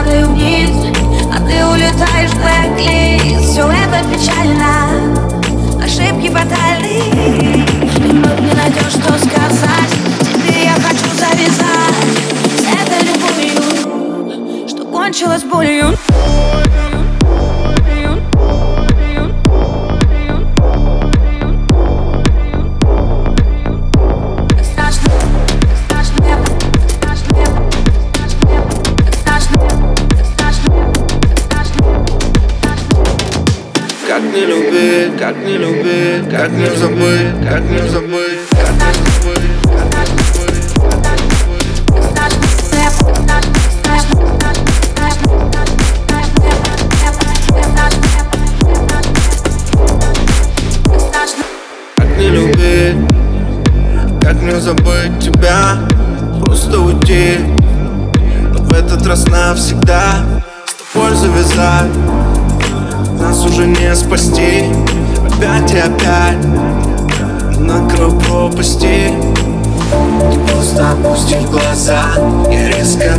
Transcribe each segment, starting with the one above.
падаю вниз А ты улетаешь в блэк Все это печально Ошибки батальные Ты вновь не найдешь, что сказать Тебе я хочу завязать. С этой любовью Что кончилось болью Как не любить, как не любить, как не забыть, как не забыть, как не забыть, как не забыть, как не любить, как не забыть тебя Просто уйти, но в этот раз навсегда. С тобой завязать, нас уже не спасти. Опять и опять, на краю пропасти Просто опустить глаза и резко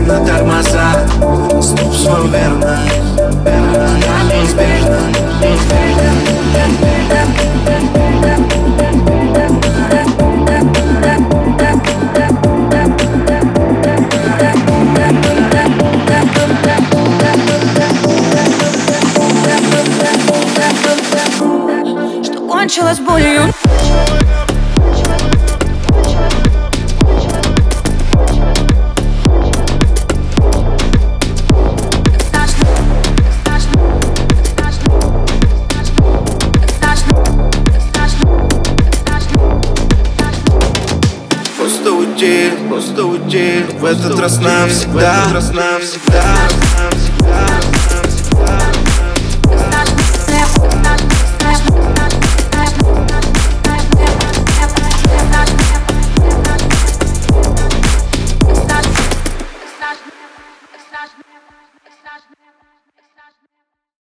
как страшно. Просто уйти, просто уйти В этот раз навсегда, в этот раз навсегда